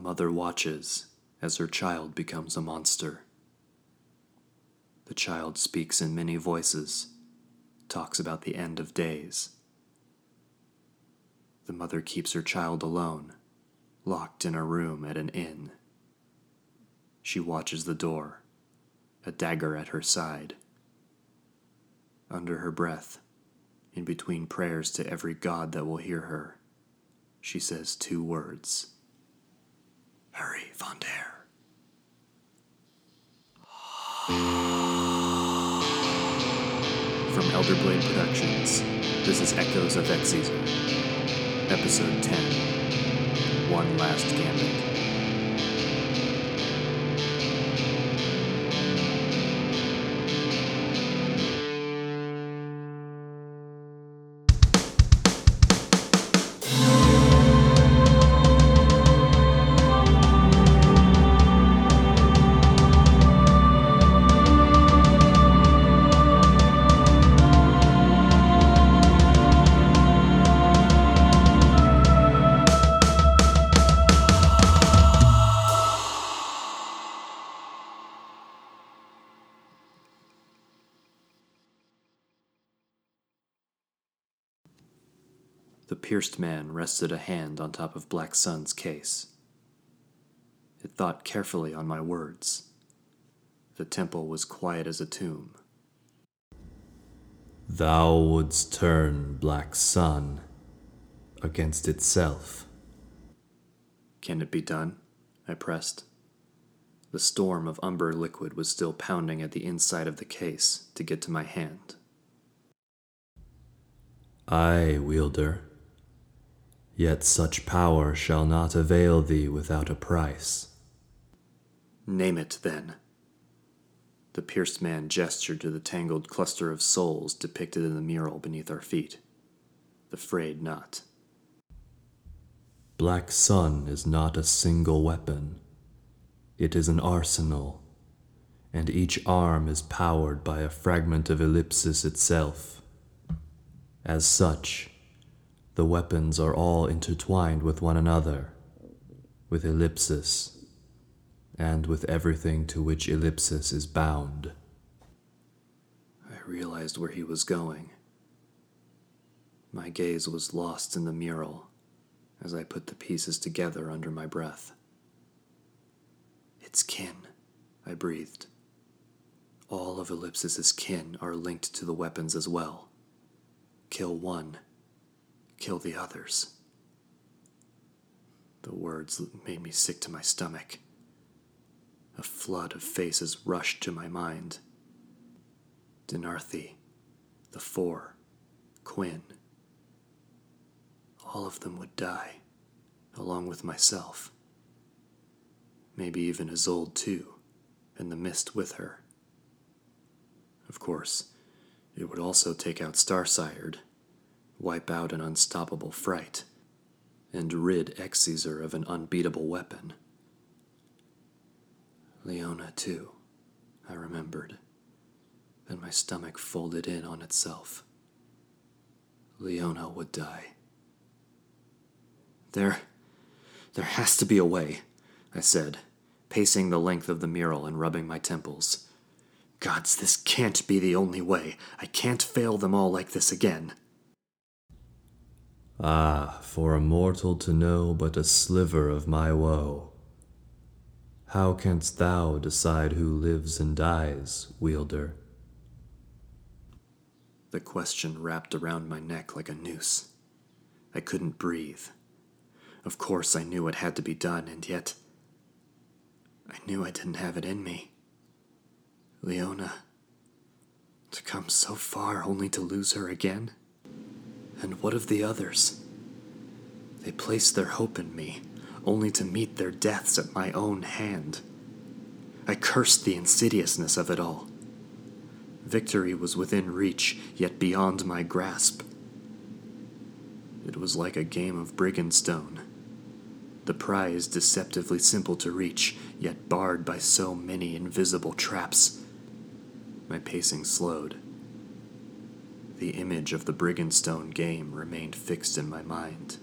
mother watches as her child becomes a monster. The child speaks in many voices, talks about the end of days. The mother keeps her child alone, locked in a room at an inn. She watches the door, a dagger at her side. Under her breath, in between prayers to every god that will hear her, she says two words Hurry, Vondair. From Elderblade Productions, this is Echoes of Exezer, Episode 10 One Last Gambit. Pierced man rested a hand on top of Black Sun's case. It thought carefully on my words. The temple was quiet as a tomb. Thou wouldst turn Black Sun against itself. Can it be done? I pressed. The storm of umber liquid was still pounding at the inside of the case to get to my hand. Aye, wielder. Yet such power shall not avail thee without a price. Name it, then. The pierced man gestured to the tangled cluster of souls depicted in the mural beneath our feet. The frayed knot. Black Sun is not a single weapon. It is an arsenal, and each arm is powered by a fragment of Ellipsis itself. As such, the weapons are all intertwined with one another, with Ellipsis, and with everything to which Ellipsis is bound. I realized where he was going. My gaze was lost in the mural as I put the pieces together under my breath. It's kin, I breathed. All of Ellipsis's kin are linked to the weapons as well. Kill one, kill the others. The words made me sick to my stomach. A flood of faces rushed to my mind. Denarthi, the Four, Quinn. All of them would die, along with myself. Maybe even Isolde too, and the mist with her. Of course, it would also take out Starsired, wipe out an unstoppable fright, and rid Exezer of an unbeatable weapon. Leona, too, I remembered, and my stomach folded in on itself. Leona would die. There. there has to be a way, I said, pacing the length of the mural and rubbing my temples. Gods, this can't be the only way. I can't fail them all like this again. Ah, for a mortal to know but a sliver of my woe. How canst thou decide who lives and dies, wielder? The question wrapped around my neck like a noose. I couldn't breathe. Of course, I knew it had to be done, and yet. I knew I didn't have it in me. Leona. To come so far only to lose her again? And what of the others? They placed their hope in me, only to meet their deaths at my own hand. I cursed the insidiousness of it all. Victory was within reach, yet beyond my grasp. It was like a game of Brigandstone. The prize deceptively simple to reach, yet barred by so many invisible traps. My pacing slowed. The image of the Brigandstone game remained fixed in my mind.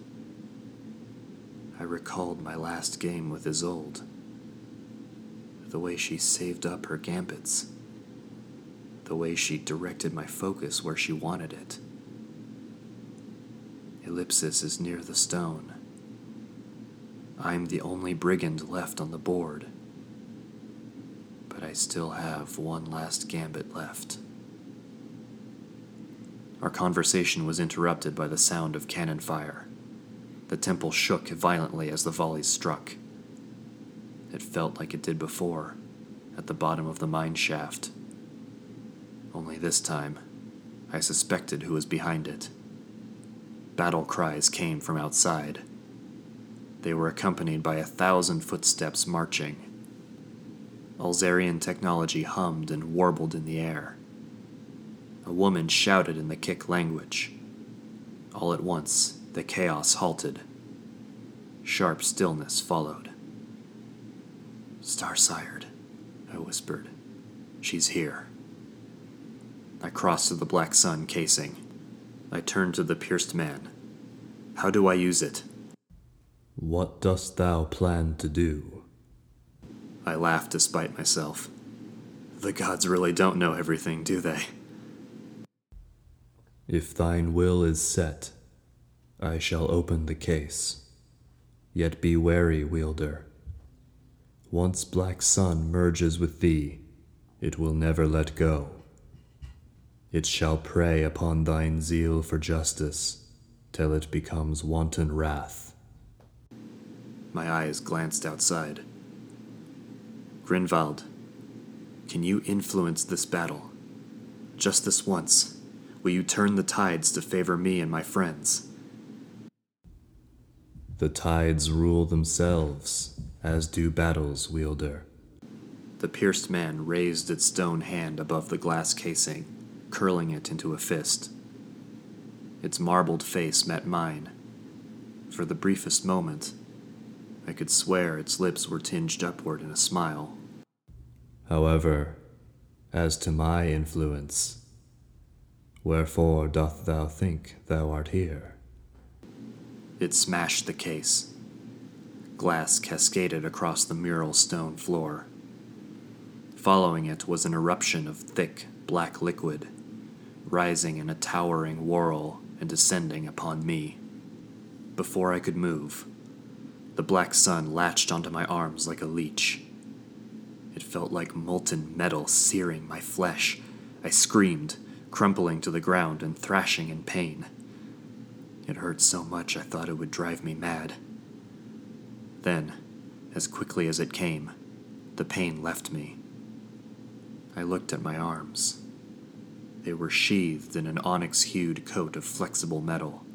I recalled my last game with Isolde. The way she saved up her gambits. The way she directed my focus where she wanted it. Ellipsis is near the stone. I'm the only brigand left on the board. But I still have one last gambit left. Our conversation was interrupted by the sound of cannon fire. The temple shook violently as the volleys struck. It felt like it did before, at the bottom of the mine shaft. Only this time, I suspected who was behind it. Battle cries came from outside. They were accompanied by a thousand footsteps marching. Alzarian technology hummed and warbled in the air. A woman shouted in the Kikte language. All at once, the chaos halted. Sharp stillness followed. Starsired, I whispered. She's here. I crossed to the black sun casing. I turned to the pierced man. How do I use it? What dost thou plan to do? I laughed despite myself. The gods really don't know everything, do they? If thine will is set, I shall open the case. Yet be wary, wielder. Once Black Sun merges with thee, it will never let go. It shall prey upon thine zeal for justice till it becomes wanton wrath. My eyes glanced outside. Grinvald, can you influence this battle? Just this once, will you turn the tides to favor me and my friends? The tides rule themselves, as do battles, wielder. The pierced man raised its stone hand above the glass casing, curling it into a fist. Its marbled face met mine. For the briefest moment, I could swear its lips were tinged upward in a smile. However, as to my influence, wherefore doth thou think thou art here? It smashed the case. Glass cascaded across the mural stone floor. Following it was an eruption of thick, black liquid, rising in a towering whirl and descending upon me. Before I could move, the black sun latched onto my arms like a leech. It felt like molten metal searing my flesh. I screamed, crumpling to the ground and thrashing in pain. It hurt so much I thought it would drive me mad. Then, as quickly as it came, the pain left me. I looked at my arms. They were sheathed in an onyx hued coat of flexible metal.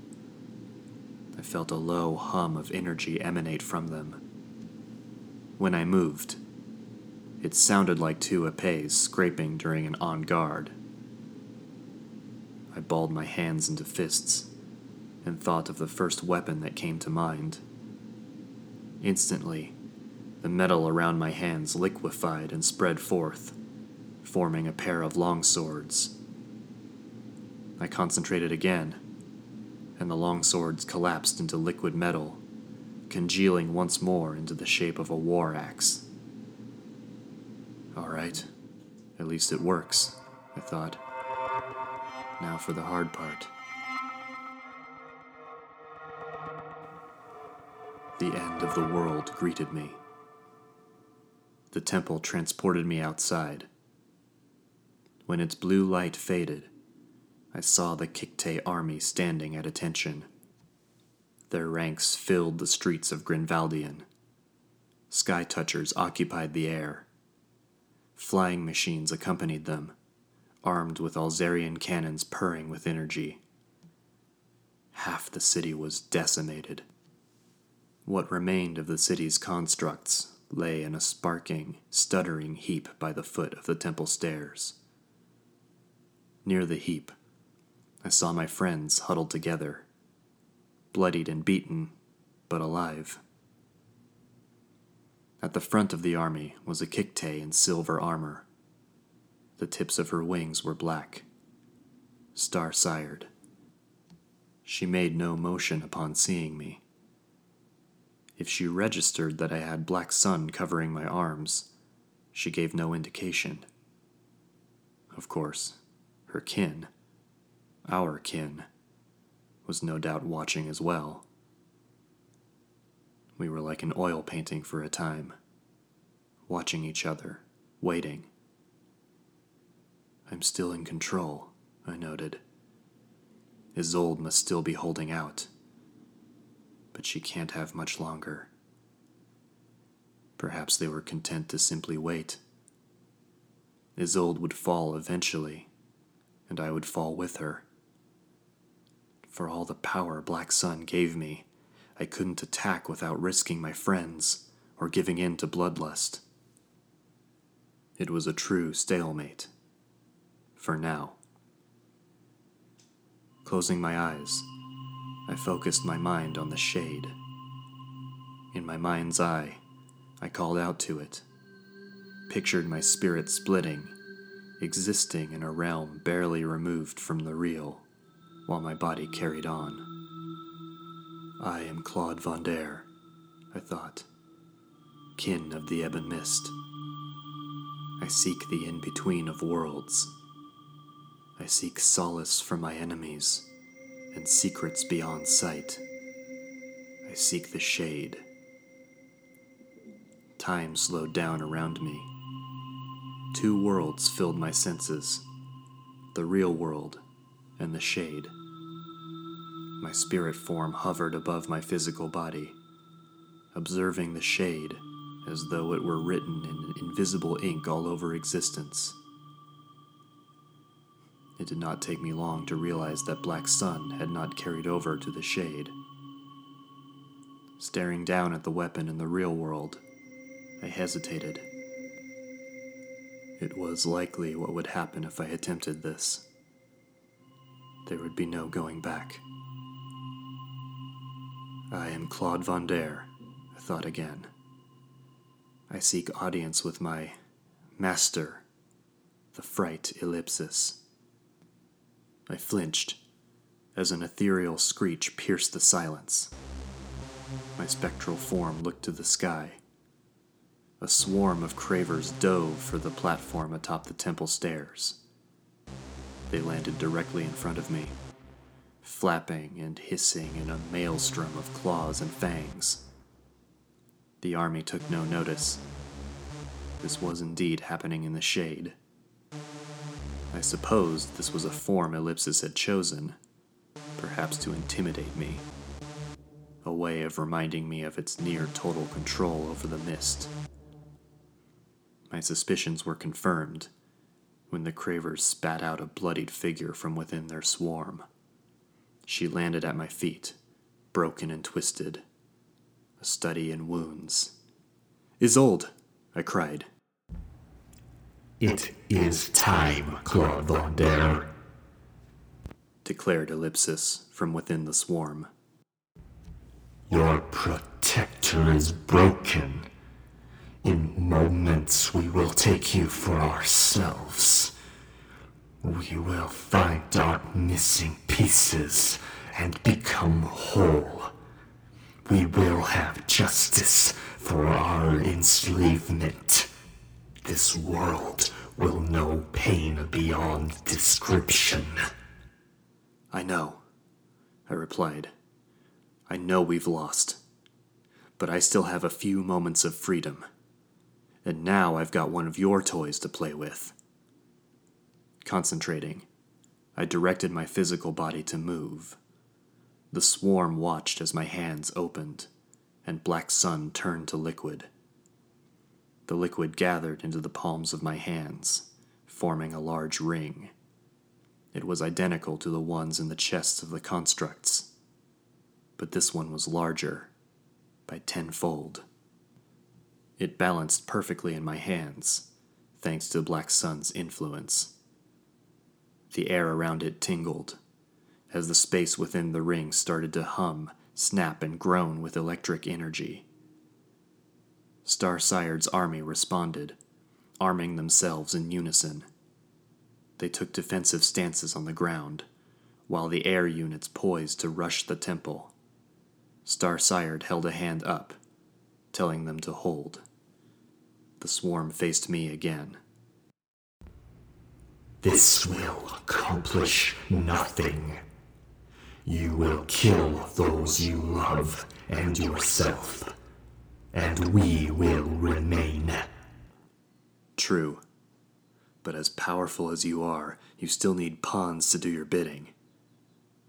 I felt a low hum of energy emanate from them. When I moved, it sounded like two epées scraping during an en garde. I balled my hands into fists and thought of the first weapon that came to mind. Instantly, the metal around my hands liquefied and spread forth, forming a pair of long swords. I concentrated again, and the long swords collapsed into liquid metal, congealing once more into the shape of a war axe. All right, at least it works, I thought. Now for the hard part. The end of the world greeted me. The temple transported me outside. When its blue light faded, I saw the Kikte army standing at attention. Their ranks filled the streets of Grinvaldian. Sky touchers occupied the air. Flying machines accompanied them, armed with Alzarian cannons purring with energy. Half the city was decimated. What remained of the city's constructs lay in a sparking, stuttering heap by the foot of the temple stairs. Near the heap, I saw my friends huddled together, bloodied and beaten, but alive. At the front of the army was a Kikte in silver armor. The tips of her wings were black, star sired. She made no motion upon seeing me. If she registered that I had black sun covering my arms, she gave no indication. Of course, her kin, our kin, was no doubt watching as well. We were like an oil painting for a time, watching each other, waiting. I'm still in control, I noted. Isolde must still be holding out, but she can't have much longer. Perhaps they were content to simply wait. Isolde would fall eventually, and I would fall with her. For all the power Black Sun gave me, I couldn't attack without risking my friends or giving in to bloodlust. It was a true stalemate. For now. Closing my eyes, I focused my mind on the shade. In my mind's eye, I called out to it, pictured my spirit splitting, existing in a realm barely removed from the real, while my body carried on. I am Claude Vondare, I thought, kin of the ebon mist. I seek the in between of worlds. I seek solace from my enemies and secrets beyond sight. I seek the shade. Time slowed down around me. Two worlds filled my senses the real world and the shade. My spirit form hovered above my physical body, observing the shade as though it were written in invisible ink all over existence. It did not take me long to realize that Black Sun had not carried over to the shade. Staring down at the weapon in the real world, I hesitated. It was likely what would happen if I attempted this. There would be no going back. I am Claude Vondare, I thought again. I seek audience with my master, the Fright Ellipsis. I flinched as an ethereal screech pierced the silence. My spectral form looked to the sky. A swarm of cravers dove for the platform atop the temple stairs. They landed directly in front of me, flapping and hissing in a maelstrom of claws and fangs. The army took no notice. This was indeed happening in the shade. I supposed this was a form Ellipsis had chosen, perhaps to intimidate me. A way of reminding me of its near total control over the mist. My suspicions were confirmed when the cravers spat out a bloodied figure from within their swarm. She landed at my feet, broken and twisted, a study in wounds. Isolde! I cried. It is time, Claude declared Ellipsis from within the swarm. Your protector is broken. In moments, we will take you for ourselves. We will find our missing pieces and become whole. We will have justice for our enslavement. This world will know pain beyond description. I know, I replied. I know we've lost. But I still have a few moments of freedom. And now I've got one of your toys to play with. Concentrating, I directed my physical body to move. The swarm watched as my hands opened, and Black Sun turned to liquid. The liquid gathered into the palms of my hands, forming a large ring. It was identical to the ones in the chests of the constructs, but this one was larger, by tenfold. It balanced perfectly in my hands, thanks to the Black Sun's influence. The air around it tingled, as the space within the ring started to hum, snap, and groan with electric energy. Star Sired's army responded, arming themselves in unison. They took defensive stances on the ground, while the air units poised to rush the temple. Star Sired held a hand up, telling them to hold. The swarm faced me again. This will accomplish nothing. You will kill those you love and yourself, and we will remain. True. But as powerful as you are, you still need pawns to do your bidding.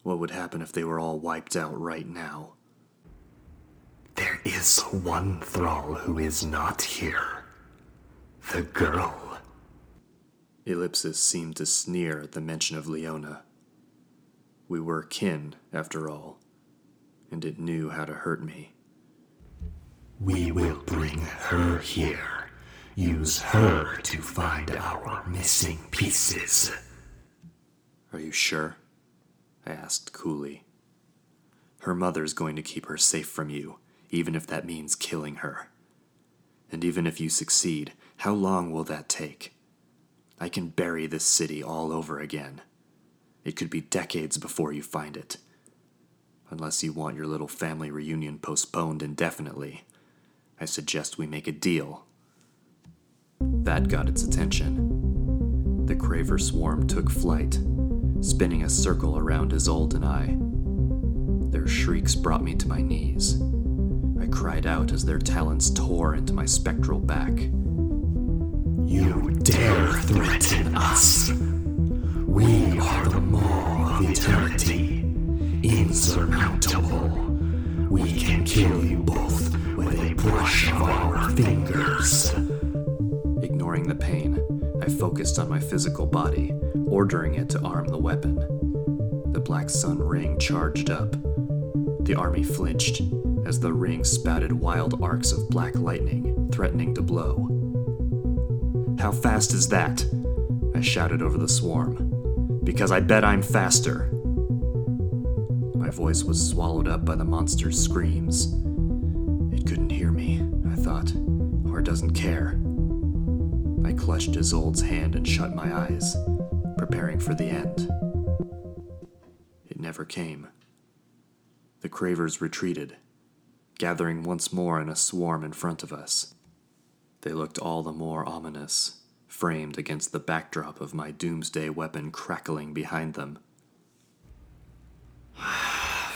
What would happen if they were all wiped out right now? There is one thrall who is not here. The girl. Ellipsis seemed to sneer at the mention of Leona. We were kin, after all, and it knew how to hurt me. We will bring her here. Use her to find our missing pieces. Are you sure? I asked coolly. Her mother's going to keep her safe from you, even if that means killing her. And even if you succeed, how long will that take? I can bury this city all over again. It could be decades before you find it. Unless you want your little family reunion postponed indefinitely, I suggest we make a deal. That got its attention. The Craver swarm took flight, spinning a circle around Isolde and I. Their shrieks brought me to my knees. I cried out as their talons tore into my spectral back. You dare threaten us. We are the Maw of Eternity. Insurmountable. We can kill you both a brush of our fingers. Ignoring the pain, I focused on my physical body, ordering it to arm the weapon. The Black Sun ring charged up. The army flinched as the ring spouted wild arcs of black lightning, threatening to blow. How fast is that? I shouted over the swarm. Because I bet I'm faster. My voice was swallowed up by the monster's screams. It couldn't hear me, I thought, or doesn't care. I clutched Isolde's hand and shut my eyes, preparing for the end. It never came. The cravers retreated, gathering once more in a swarm in front of us. They looked all the more ominous, framed against the backdrop of my doomsday weapon crackling behind them.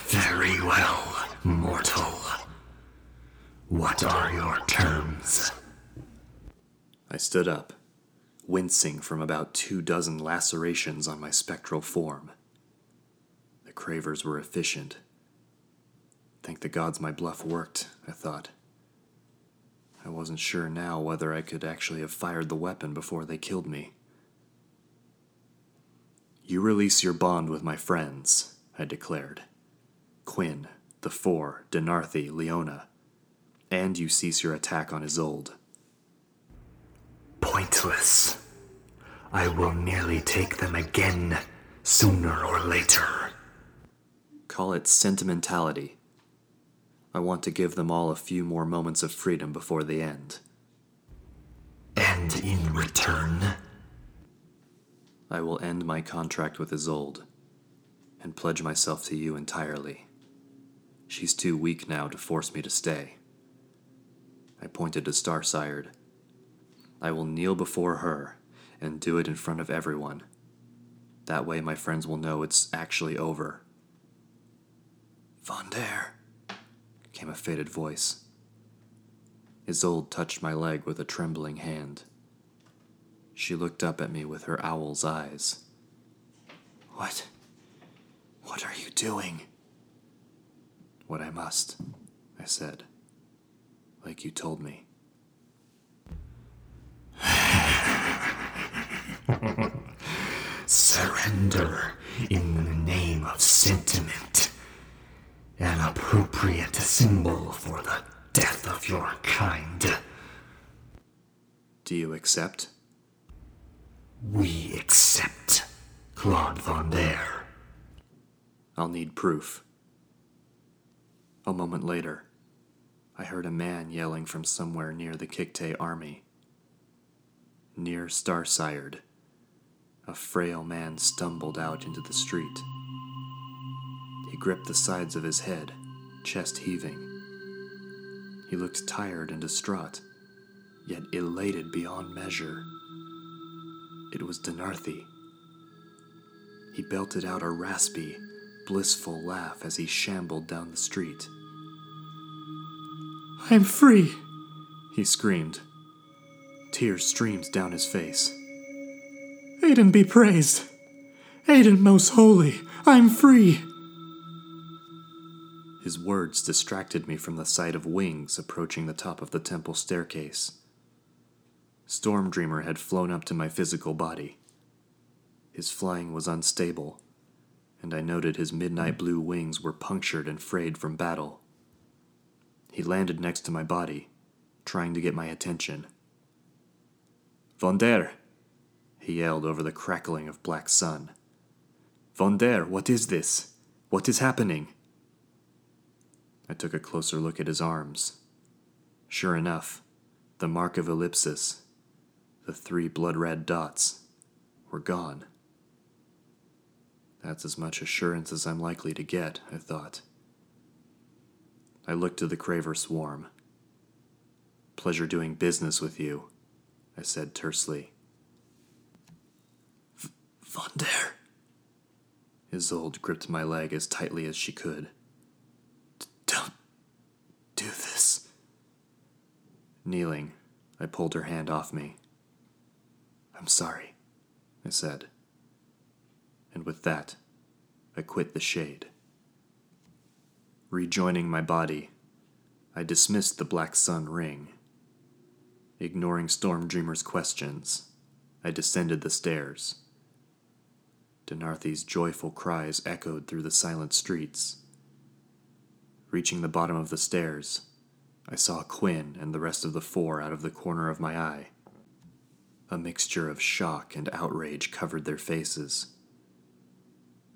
Very well, mortal. What are your terms? I stood up, wincing from about two dozen lacerations on my spectral form. The cravers were efficient. Thank the gods my bluff worked, I thought. I wasn't sure now whether I could actually have fired the weapon before they killed me. You release your bond with my friends, I declared. Quinn, the Four, Denarthi, Leona. And you cease your attack on Isolde. Pointless. I will nearly take them again, sooner or later. Call it sentimentality. I want to give them all a few more moments of freedom before the end. And in return, I will end my contract with Isolde and pledge myself to you entirely. She's too weak now to force me to stay. I pointed to Starsired. I will kneel before her and do it in front of everyone. That way, my friends will know it's actually over. Von der, came a faded voice. Isolde touched my leg with a trembling hand. She looked up at me with her owl's eyes. What? What are you doing? What I must, I said, like you told me. surrender in the name of sentiment. An appropriate symbol for the death of your kind. Do you accept? We accept, Claude Von Der. I'll need proof. A moment later, I heard a man yelling from somewhere near the Kikte army. Near Starsired, a frail man stumbled out into the street. He gripped the sides of his head, chest heaving. He looked tired and distraught, yet elated beyond measure. It was Denarthi. He belted out a raspy, blissful laugh as he shambled down the street. I'm free! He screamed. Tears streamed down his face. Aiden be praised! Aiden most holy, I'm free! His words distracted me from the sight of wings approaching the top of the temple staircase. Storm Dreamer had flown up to my physical body. His flying was unstable, and I noted his midnight blue wings were punctured and frayed from battle. He landed next to my body, trying to get my attention. Vonder! He yelled over the crackling of black sun. Vonder, what is this? What is happening? I took a closer look at his arms. Sure enough, the mark of ellipsis, the three blood red dots, were gone. That's as much assurance as I'm likely to get, I thought. I looked to the Craver swarm. Pleasure doing business with you, I said tersely. Von Vonder. Isolde gripped my leg as tightly as she could. Don't do this. Kneeling, I pulled her hand off me. I'm sorry, I said. And with that, I quit the shade. Rejoining my body, I dismissed the Black Sun ring. Ignoring Storm Dreamer's questions, I descended the stairs. Denarthi's joyful cries echoed through the silent streets. Reaching the bottom of the stairs, I saw Quinn and the rest of the four out of the corner of my eye. A mixture of shock and outrage covered their faces.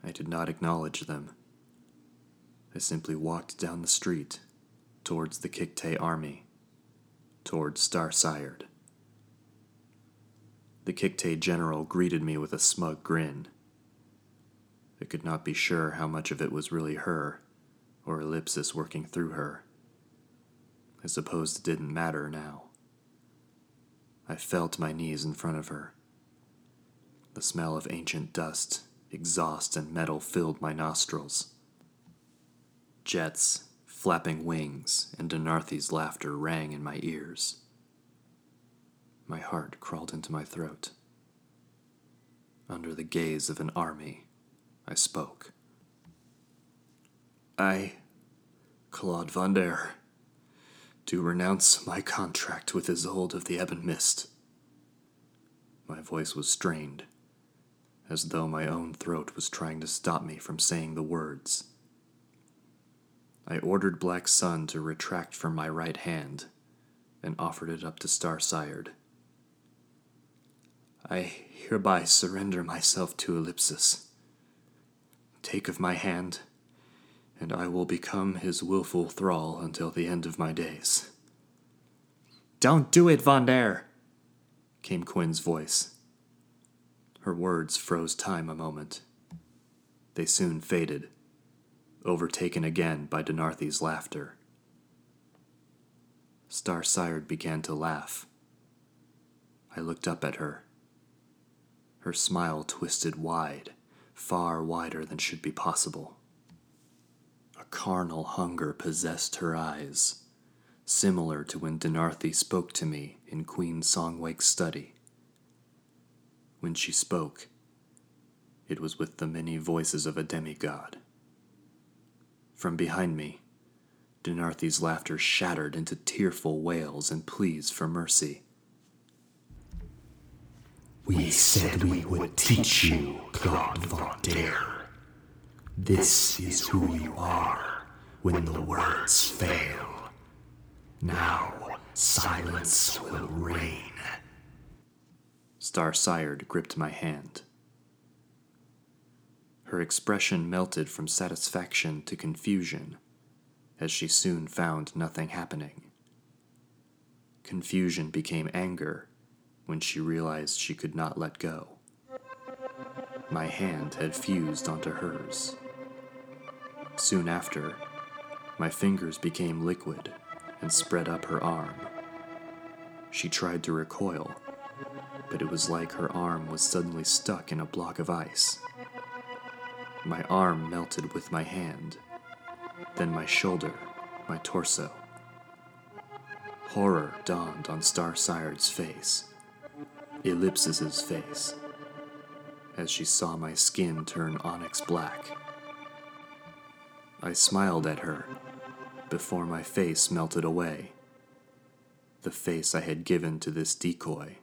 I did not acknowledge them. I simply walked down the street towards the Kikte army, towards Star Sired. The Kikte general greeted me with a smug grin. I could not be sure how much of it was really her, or Ellipsis working through her. I suppose it didn't matter now. I fell to my knees in front of her. The smell of ancient dust, exhaust, and metal filled my nostrils. Jets, flapping wings, and Denarthi's laughter rang in my ears. My heart crawled into my throat. Under the gaze of an army, I spoke. I, Claude Vonder, do renounce my contract with Isolde of the Ebon Mist. My voice was strained, as though my own throat was trying to stop me from saying the words. I ordered Black Sun to retract from my right hand and offered it up to Star Sired. I hereby surrender myself to Ellipsis. Take of my hand, and I will become his wilful thrall until the end of my days. Don't do it, Vonder! came Quinn's voice. Her words froze time a moment. They soon faded, overtaken again by Denarthi's laughter. Star Sired began to laugh. I looked up at her. Her smile twisted wide far wider than should be possible. A carnal hunger possessed her eyes, similar to when Denarthi spoke to me in Queen Songwake's study. When she spoke, it was with the many voices of a demigod. From behind me, Denarthi's laughter shattered into tearful wails and pleas for mercy. We said we would teach you, Claude Vonder. This is who you are when the words fail. Now, silence will reign. Star Sired gripped my hand. Her expression melted from satisfaction to confusion, as she soon found nothing happening. Confusion became anger when she realized she could not let go. My hand had fused onto hers. Soon after, my fingers became liquid and spread up her arm. She tried to recoil, but it was like her arm was suddenly stuck in a block of ice. My arm melted with my hand, then my shoulder, my torso. Horror dawned on Star Sired's face, Ellipsis's face, as she saw my skin turn onyx black. I smiled at her before my face melted away. The face I had given to this decoy,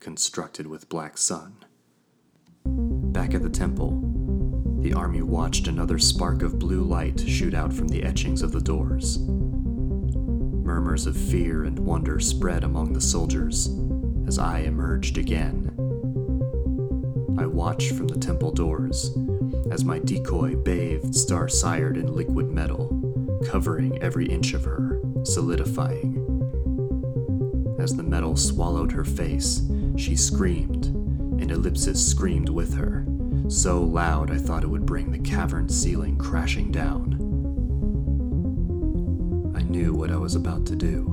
constructed with black sun. Back at the temple, the army watched another spark of blue light shoot out from the etchings of the doors. Murmurs of fear and wonder spread among the soldiers as I emerged again. I watched from the temple doors as my decoy bathed Star Sired in liquid metal, covering every inch of her, solidifying. As the metal swallowed her face, she screamed, and Ellipsis screamed with her, so loud I thought it would bring the cavern ceiling crashing down. I knew what I was about to do.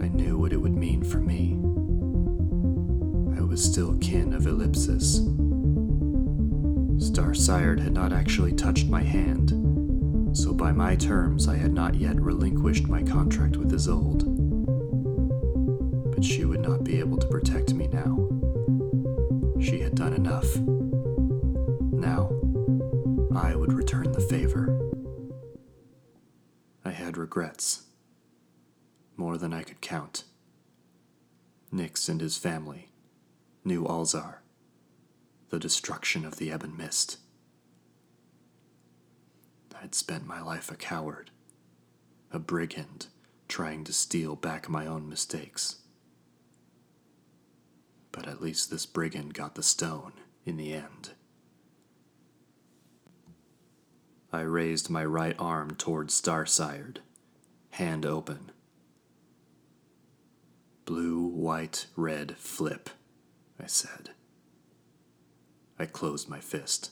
I knew what it would mean for me. I was still kin of Ellipsis. Star Sired had not actually touched my hand, so by my terms I had not yet relinquished my contract with Isolde. But she would not be able to protect me now. She had done enough. Now, I would return the favor. I had regrets. More than I could count. Nix and his family, New Alzar, the destruction of the Ebon Mist. I'd spent my life a coward, a brigand trying to steal back my own mistakes. But at least this brigand got the stone in the end. I raised my right arm toward Starsired, hand open. Blue, white, red, flip, I said. I closed my fist.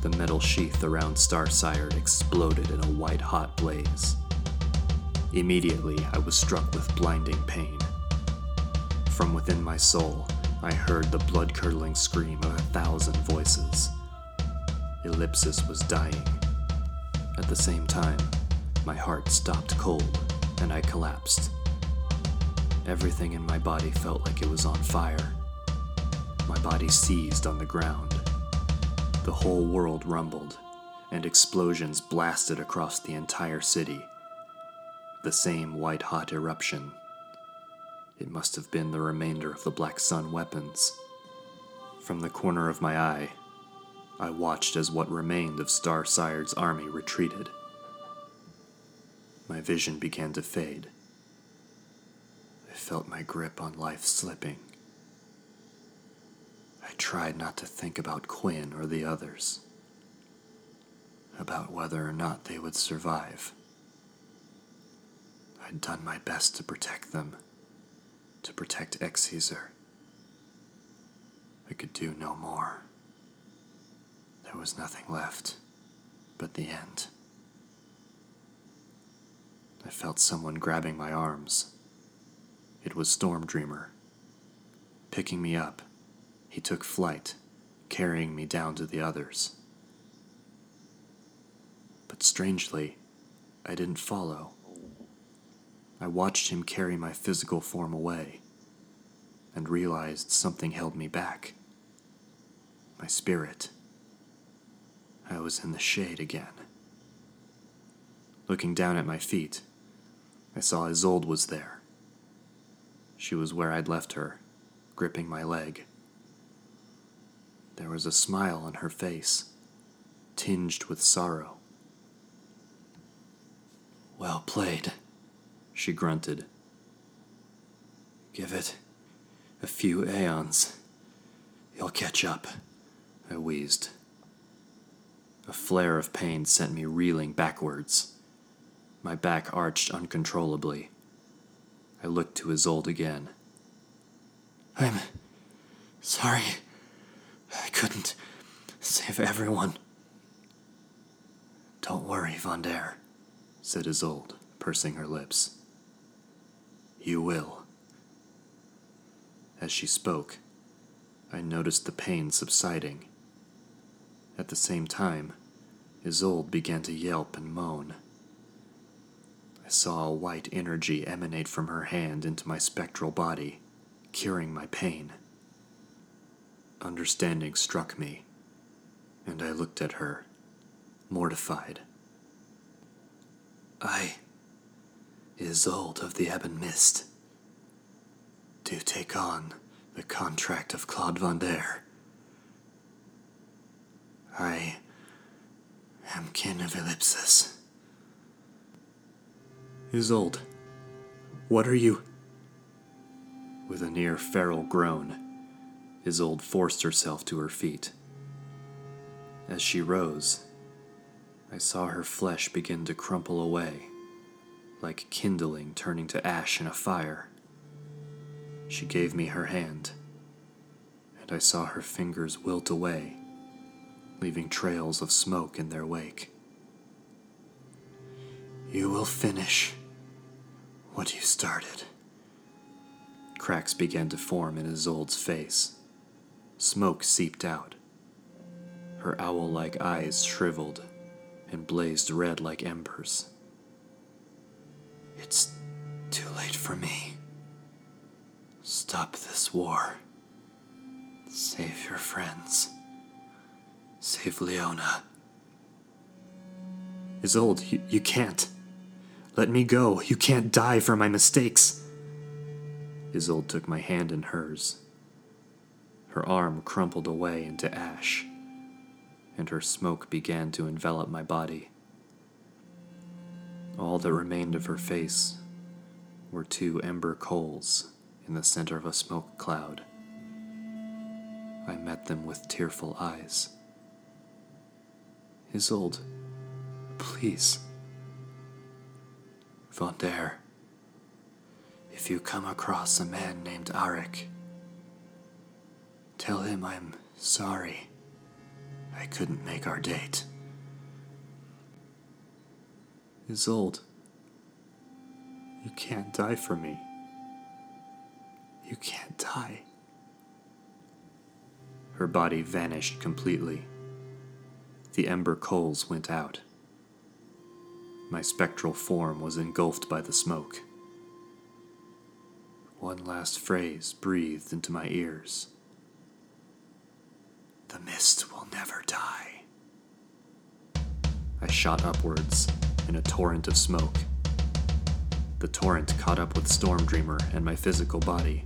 The metal sheath around Starsired exploded in a white hot blaze. Immediately, I was struck with blinding pain. From within my soul, I heard the blood curdling scream of a thousand voices. Ellipsis was dying. At the same time, my heart stopped cold and I collapsed. Everything in my body felt like it was on fire. My body seized on the ground. The whole world rumbled, and explosions blasted across the entire city. The same white hot eruption. It must have been the remainder of the Black Sun weapons. From the corner of my eye, I watched as what remained of Star Sired's army retreated. My vision began to fade. I felt my grip on life slipping. I tried not to think about Quinn or the others, about whether or not they would survive. I'd done my best to protect them, to protect Exezer. I could do no more. There was nothing left but the end. I felt someone grabbing my arms. It was Storm Dreamer. Picking me up, he took flight, carrying me down to the others. But strangely, I didn't follow. I watched him carry my physical form away and realized something held me back. My spirit. I was in the shade again. Looking down at my feet, I saw Isolde was there. She was where I'd left her, gripping my leg. There was a smile on her face, tinged with sorrow. Well played, she grunted. Give it a few aeons. You'll catch up, I wheezed. A flare of pain sent me reeling backwards. My back arched uncontrollably. I looked to Isolde again. I'm sorry. I couldn't save everyone. Don't worry, Vondair. said Isolde, pursing her lips. You will. As she spoke, I noticed the pain subsiding. At the same time, Isolde began to yelp and moan. I saw a white energy emanate from her hand into my spectral body, curing my pain. Understanding struck me, and I looked at her, mortified. I, Isolde of the Ebon Mist, do take on the contract of Claude Vendaire. I am kin of Ellipsis. Isolde, what are you? With a near feral groan, Isolde forced herself to her feet. As she rose, I saw her flesh begin to crumple away, like kindling turning to ash in a fire. She gave me her hand, and I saw her fingers wilt away, leaving trails of smoke in their wake. You will finish what you started. Cracks began to form in Isolde's face. Smoke seeped out. Her owl like eyes shriveled and blazed red like embers. It's too late for me. Stop this war. Save your friends. Save Leona. Isolde, you, you can't. Let me go. You can't die for my mistakes. Isolde took my hand in hers. Her arm crumpled away into ash, and her smoke began to envelop my body. All that remained of her face were two ember coals in the center of a smoke cloud. I met them with tearful eyes. Isolde, please. Vendaire, if you come across a man named Arik, tell him I'm sorry I couldn't make our date. Isolde, you can't die for me. You can't die. Her body vanished completely. The ember coals went out. My spectral form was engulfed by the smoke. One last phrase breathed into my ears The mist will never die. I shot upwards in a torrent of smoke. The torrent caught up with Storm Dreamer and my physical body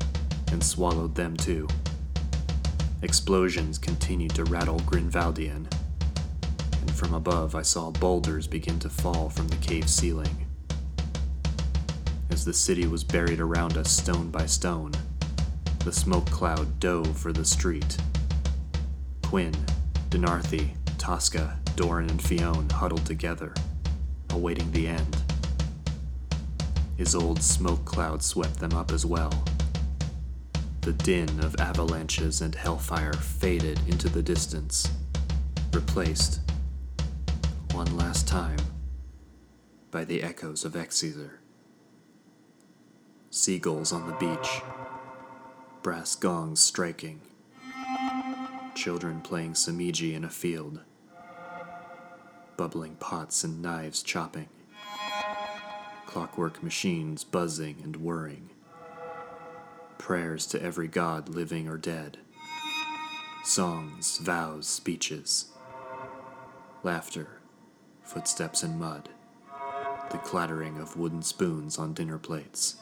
and swallowed them too. Explosions continued to rattle Grinvaldian, and from above I saw boulders begin to fall from the cave ceiling. As the city was buried around us stone by stone, the smoke cloud dove for the street. Quinn, Denarthi, Tosca, Doran, and Fionn huddled together, awaiting the end. Isolde smoke cloud swept them up as well. The din of avalanches and hellfire faded into the distance, replaced, one last time, by the echoes of Exezer. Seagulls on the beach, brass gongs striking, children playing samiji in a field, bubbling pots and knives chopping, clockwork machines buzzing and whirring. Prayers to every god living or dead, songs, vows, speeches, laughter, footsteps in mud, the clattering of wooden spoons on dinner plates,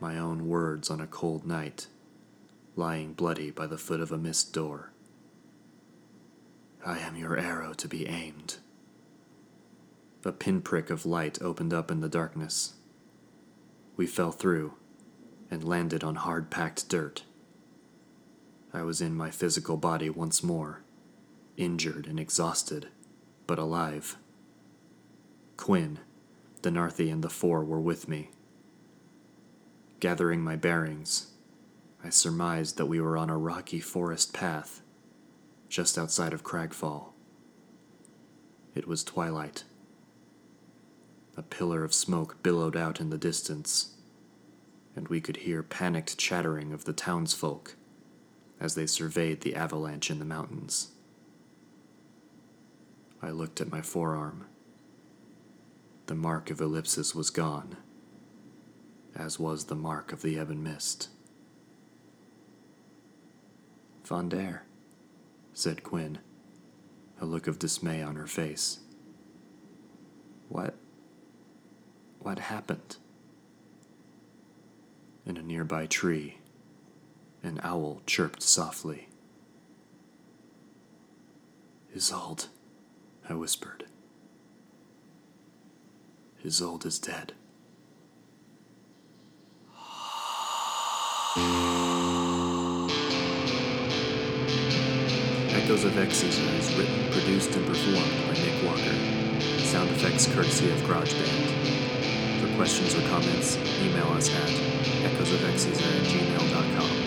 my own words on a cold night, lying bloody by the foot of a mist door. I am your arrow to be aimed. A pinprick of light opened up in the darkness. We fell through and landed on hard packed dirt. I was in my physical body once more, injured and exhausted, but alive. Quinn, Denarthi, and the four were with me. Gathering my bearings, I surmised that we were on a rocky forest path just outside of Cragfall. It was twilight. A pillar of smoke billowed out in the distance, and we could hear panicked chattering of the townsfolk as they surveyed the avalanche in the mountains. I looked at my forearm. The mark of ellipsis was gone, as was the mark of the ebon mist. Vendaire, said Quinn, a look of dismay on her face. What? What happened? In a nearby tree, an owl chirped softly. Isolde, I whispered. Isolde is dead. Echoes of Exezer is written, produced, and performed by Nick Walker. Sound effects courtesy of GarageBand. For questions or comments, email us at echoesofexezer at gmail.com.